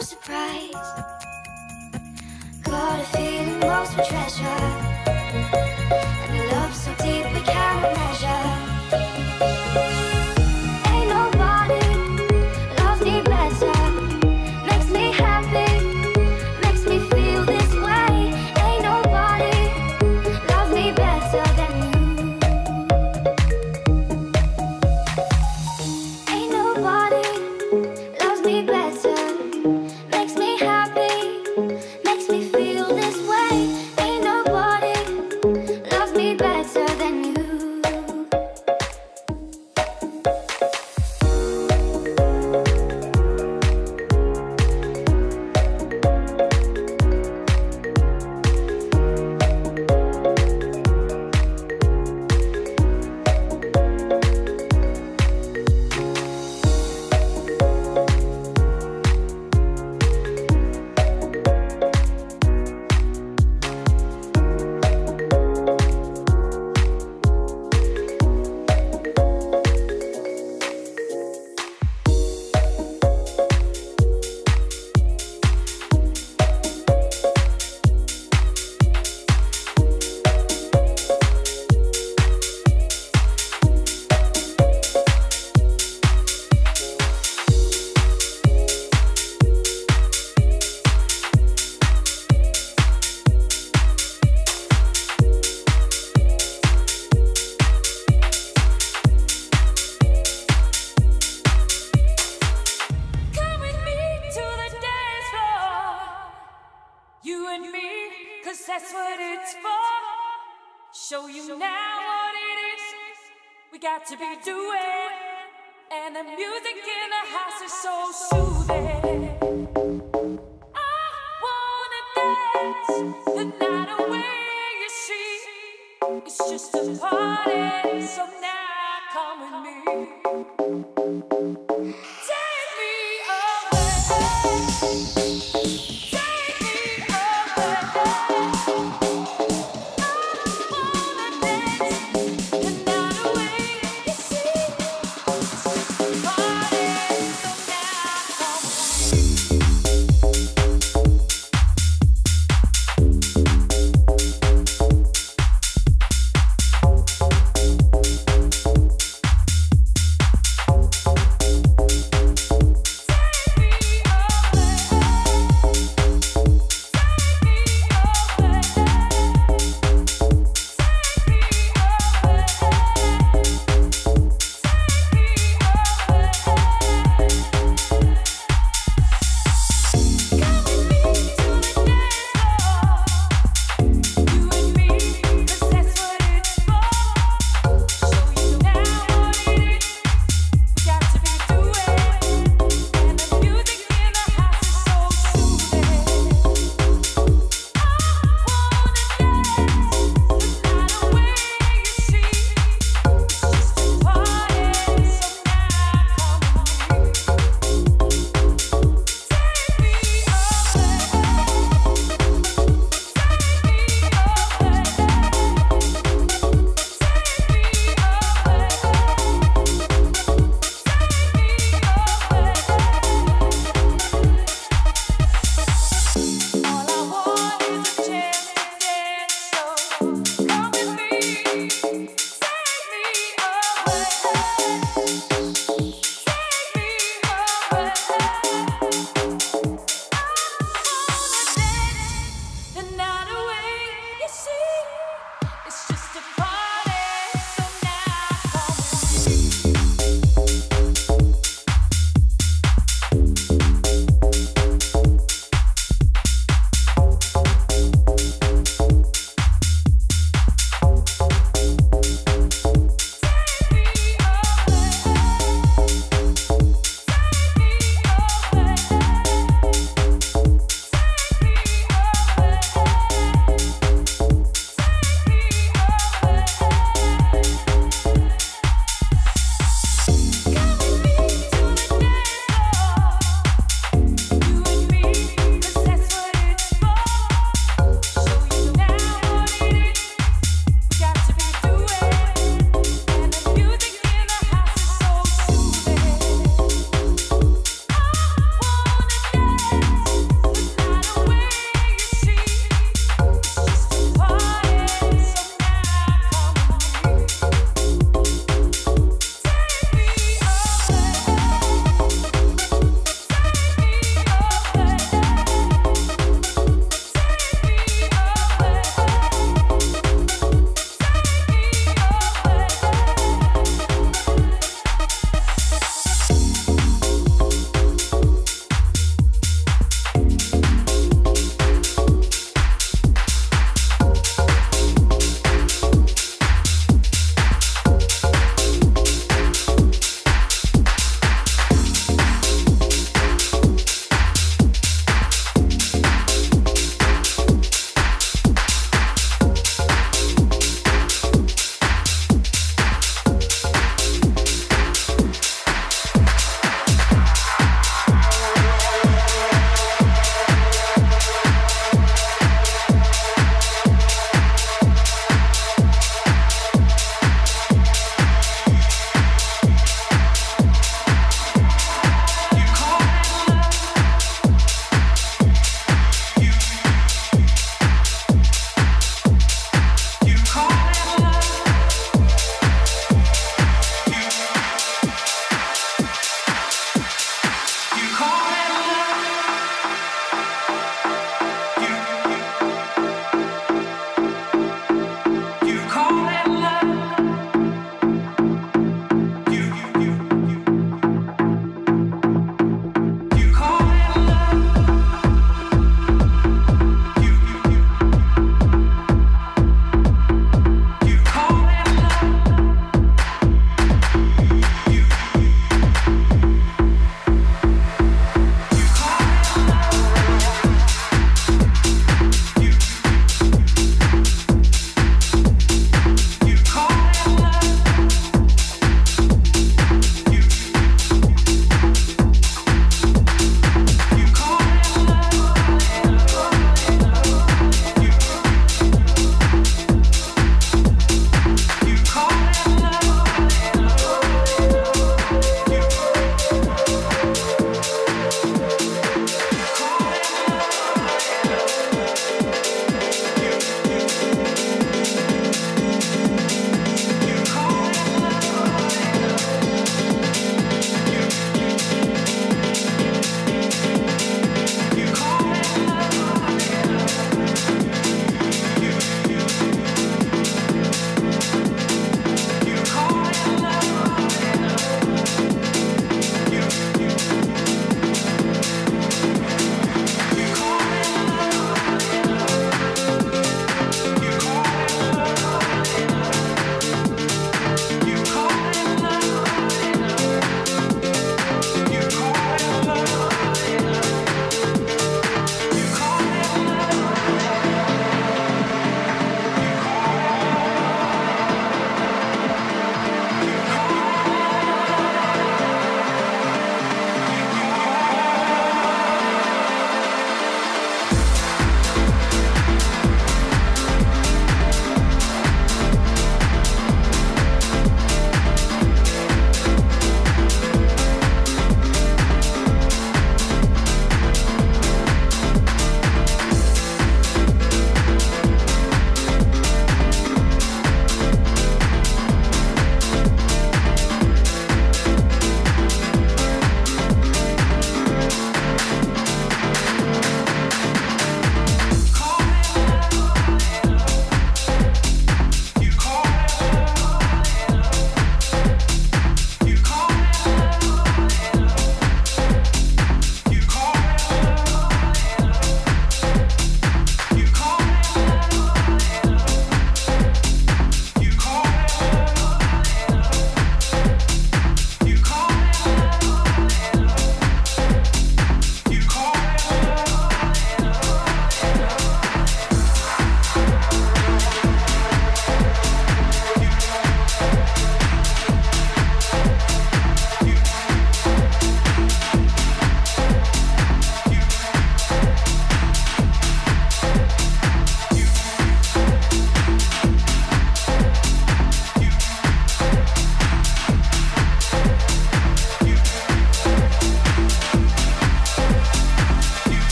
no surprise. Got a feeling most of treasure, and a love so deep we can't imagine. that's what it's for. Show you now what it is we got to be doing. And the music in the house is so soothing. I wanna dance the night away, you see. It's just a party. So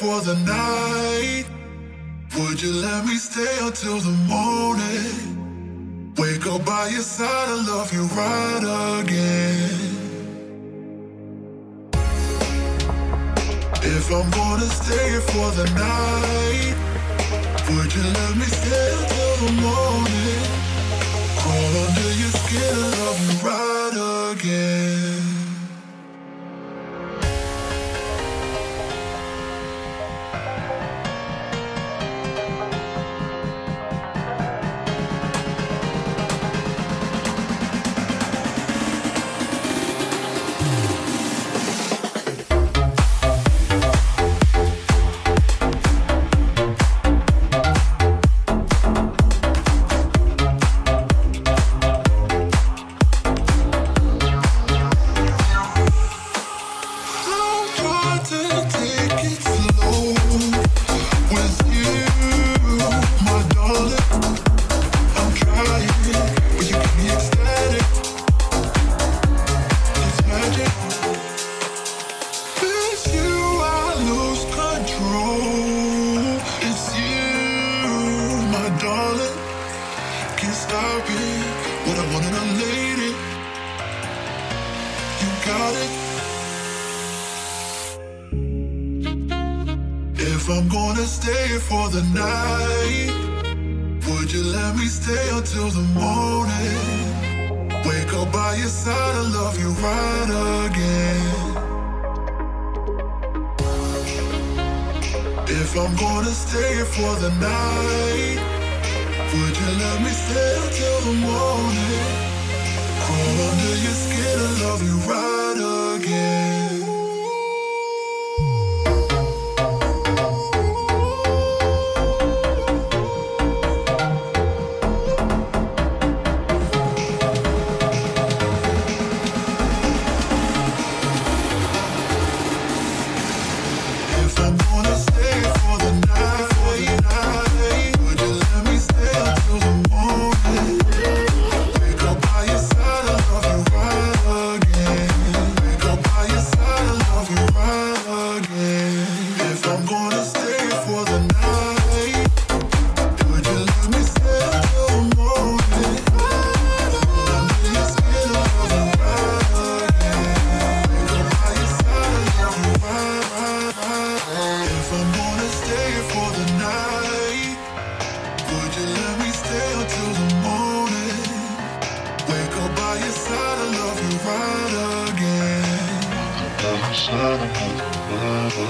for the night. Would you let me stay until the morning? Wake up by your side, I love you right again. If I'm gonna stay for the night.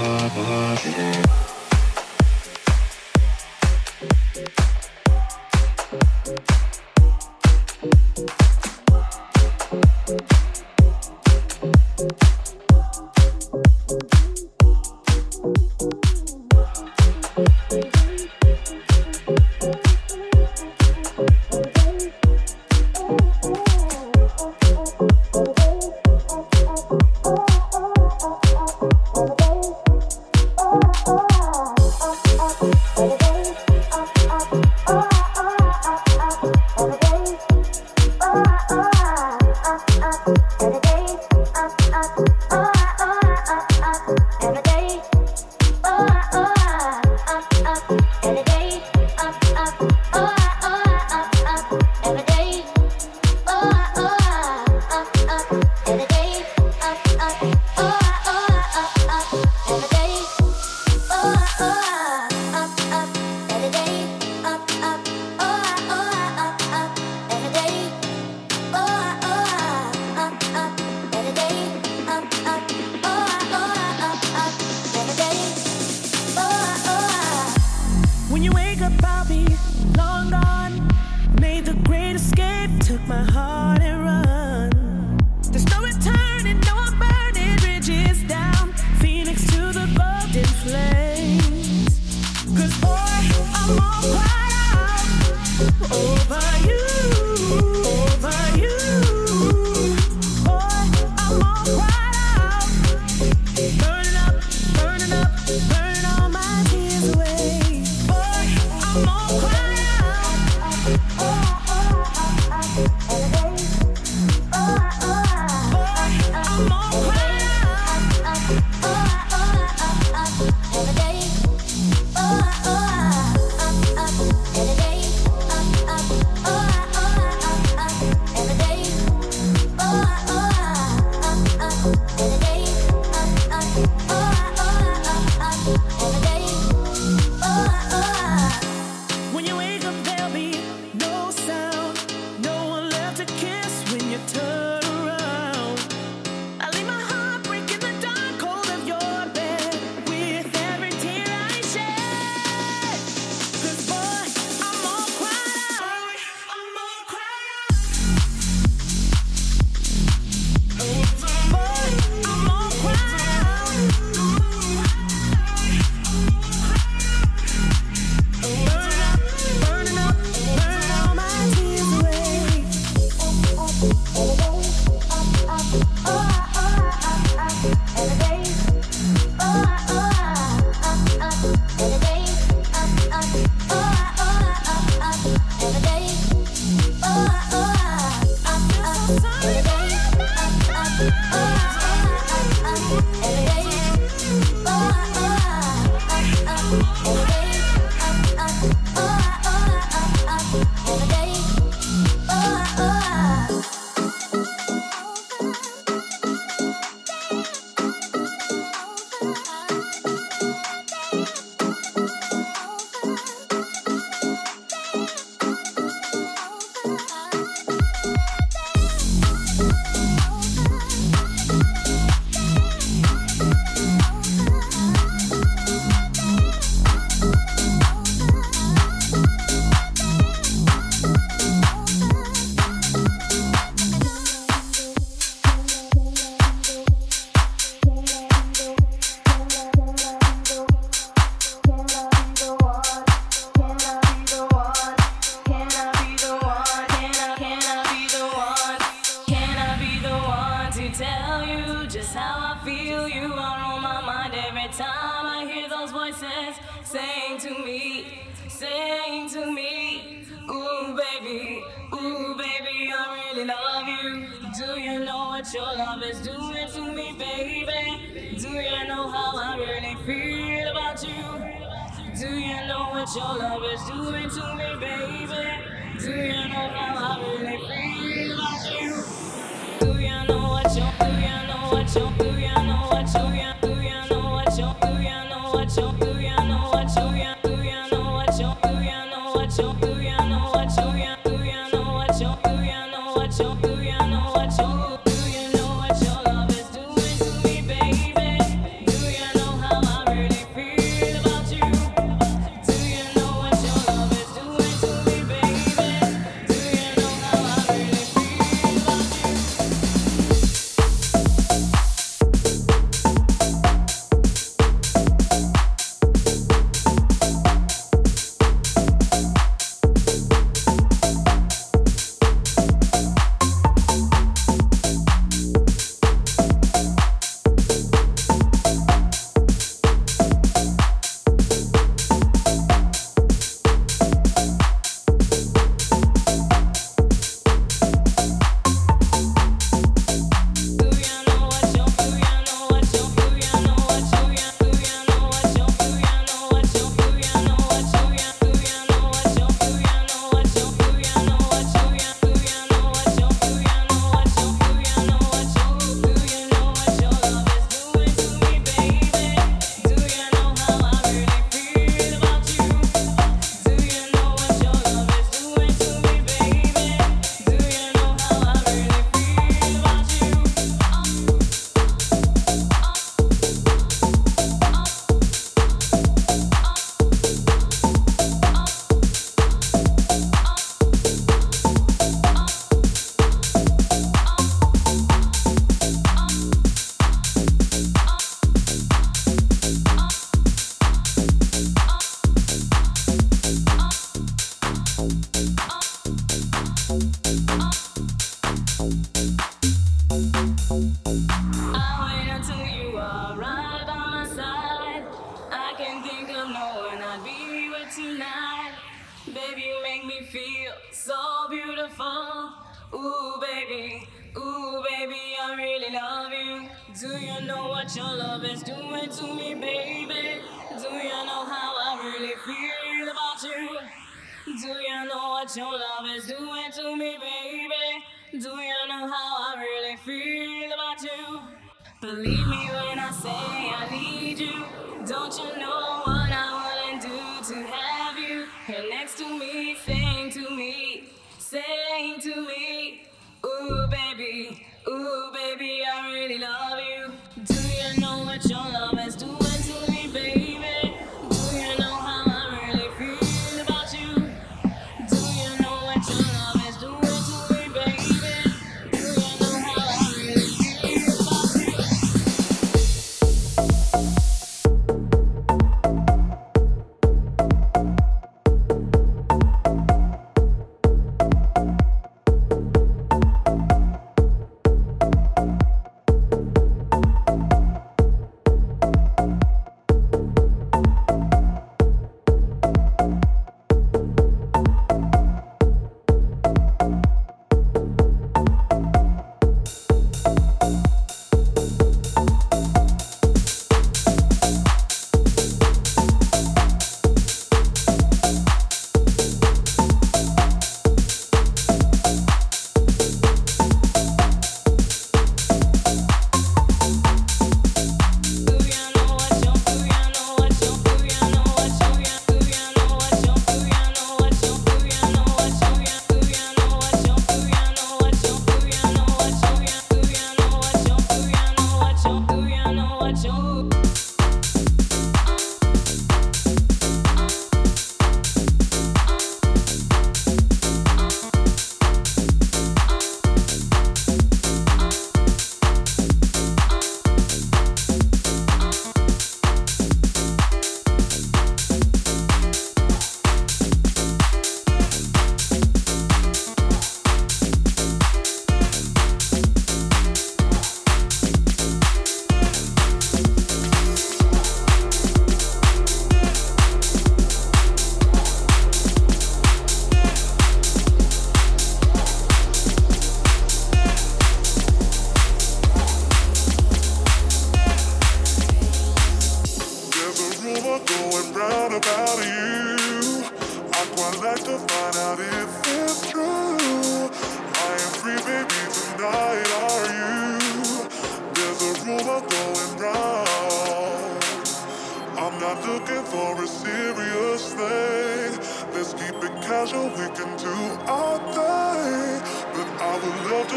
Bye. Don't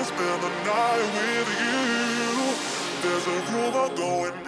spend the night with you. There's a rumor going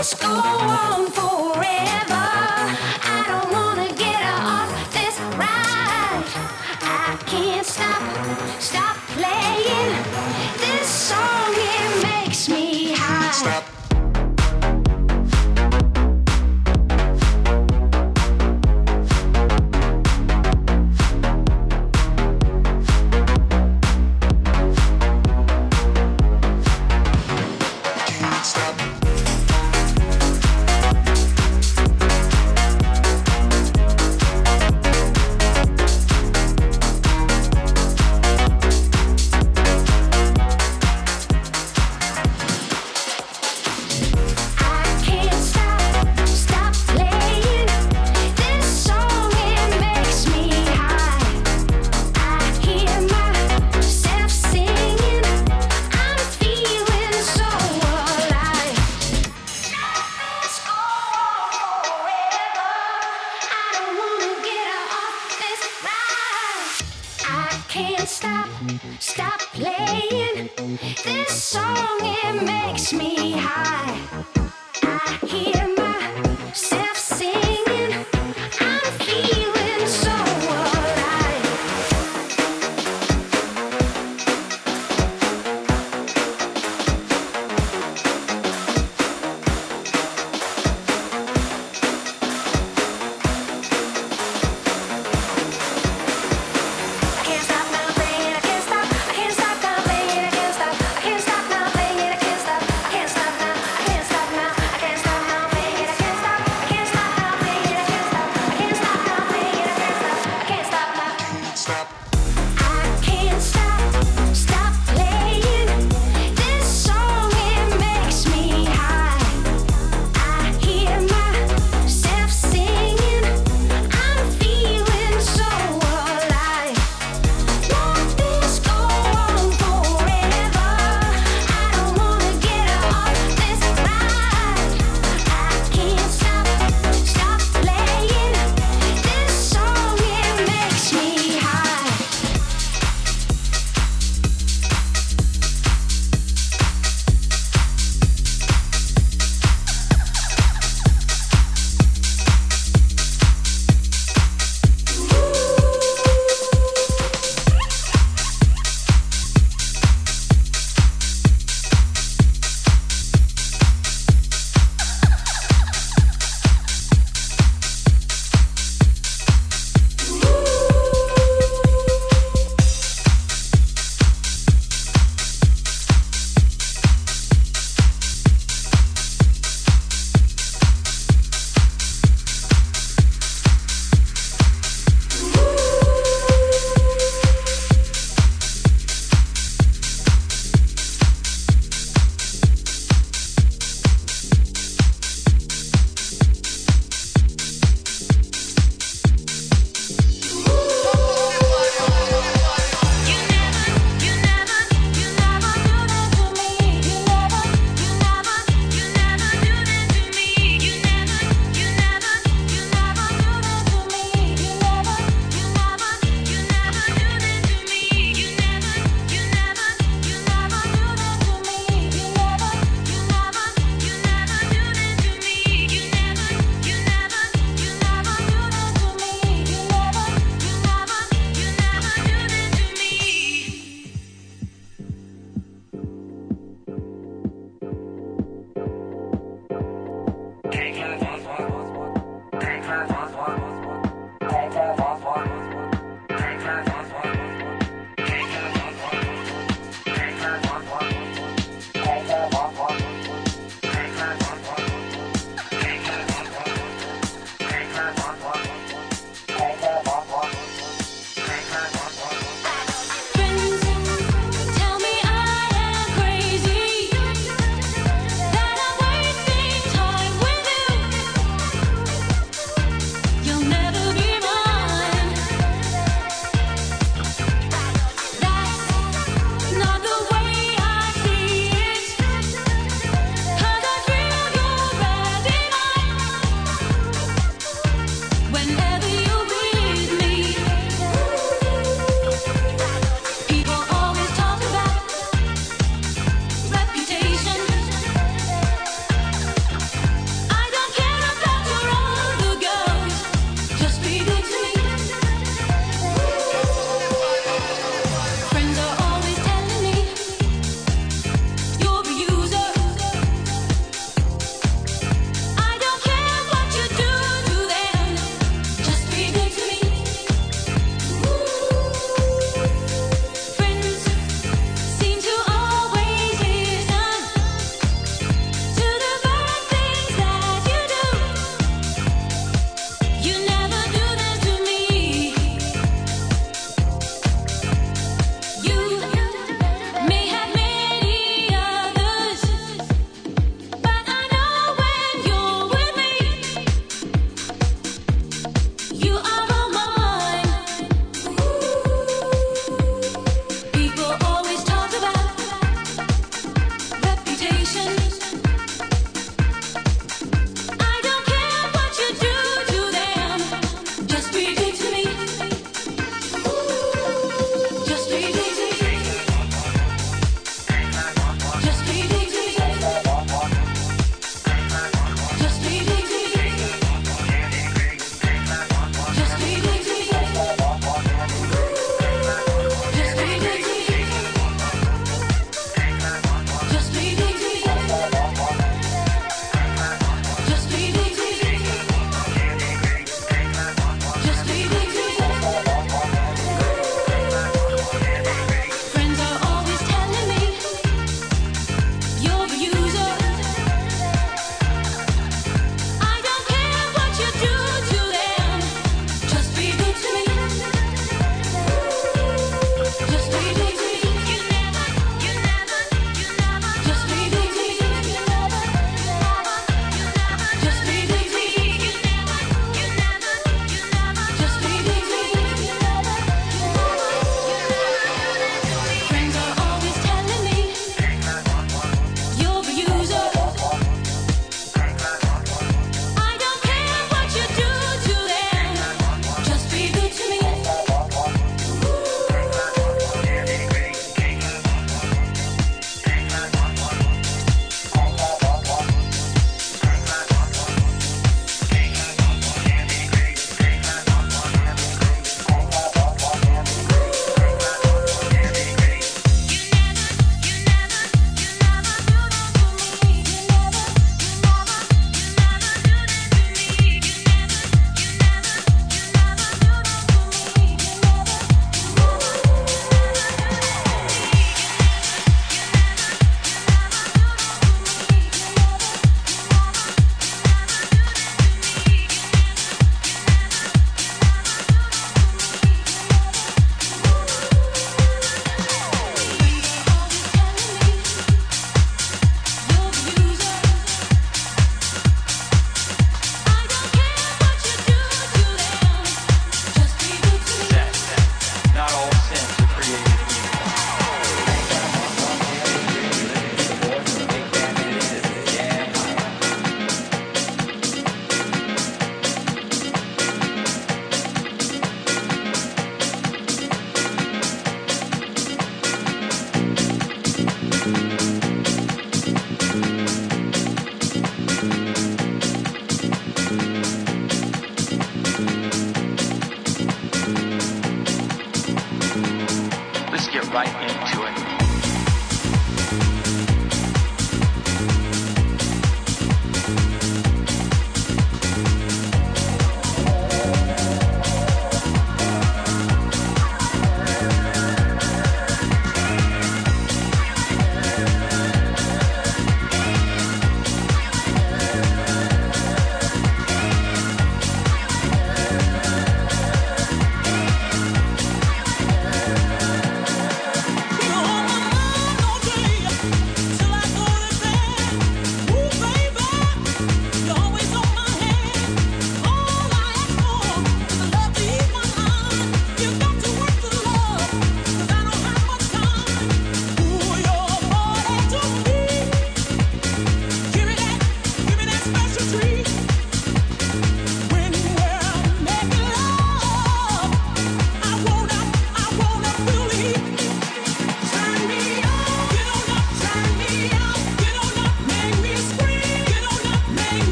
I